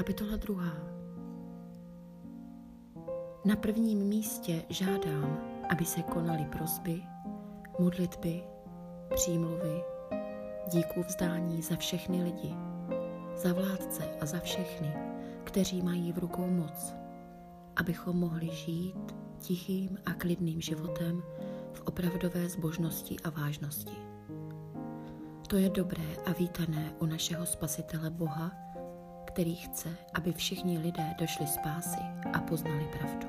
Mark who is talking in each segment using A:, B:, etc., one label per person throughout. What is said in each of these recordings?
A: Kapitola druhá. Na prvním místě žádám, aby se konaly prosby, modlitby, přímluvy, díků vzdání za všechny lidi, za vládce a za všechny, kteří mají v rukou moc, abychom mohli žít tichým a klidným životem v opravdové zbožnosti a vážnosti. To je dobré a vítané u našeho Spasitele Boha, který chce, aby všichni lidé došli spásy a poznali pravdu.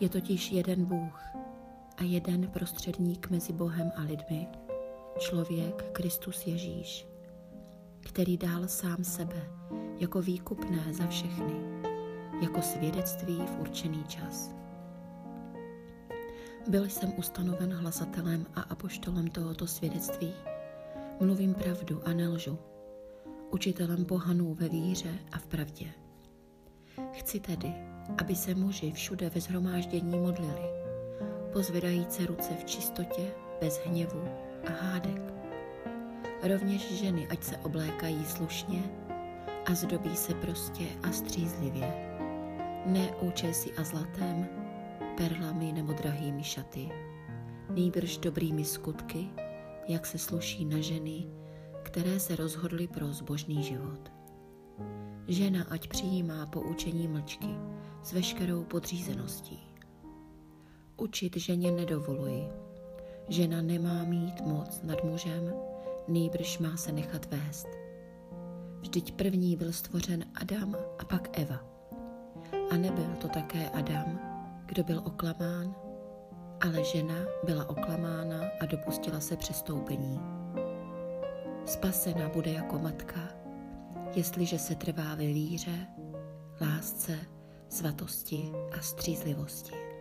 A: Je totiž jeden Bůh a jeden prostředník mezi Bohem a lidmi, člověk Kristus Ježíš, který dal sám sebe jako výkupné za všechny, jako svědectví v určený čas. Byl jsem ustanoven hlasatelem a apoštolem tohoto svědectví. Mluvím pravdu a nelžu, učitelem pohanů ve víře a v pravdě. Chci tedy, aby se muži všude ve zhromáždění modlili, pozvedajíce ruce v čistotě, bez hněvu a hádek. Rovněž ženy, ať se oblékají slušně a zdobí se prostě a střízlivě, ne účesy a zlatem, perlami nebo drahými šaty, nýbrž dobrými skutky, jak se sluší na ženy, které se rozhodly pro zbožný život. Žena ať přijímá poučení mlčky s veškerou podřízeností. Učit ženě nedovoluji. Žena nemá mít moc nad mužem, nýbrž má se nechat vést. Vždyť první byl stvořen Adam a pak Eva. A nebyl to také Adam, kdo byl oklamán, ale žena byla oklamána a dopustila se přestoupení. Spasena bude jako matka, jestliže se trvá ve víře, lásce, svatosti a střízlivosti.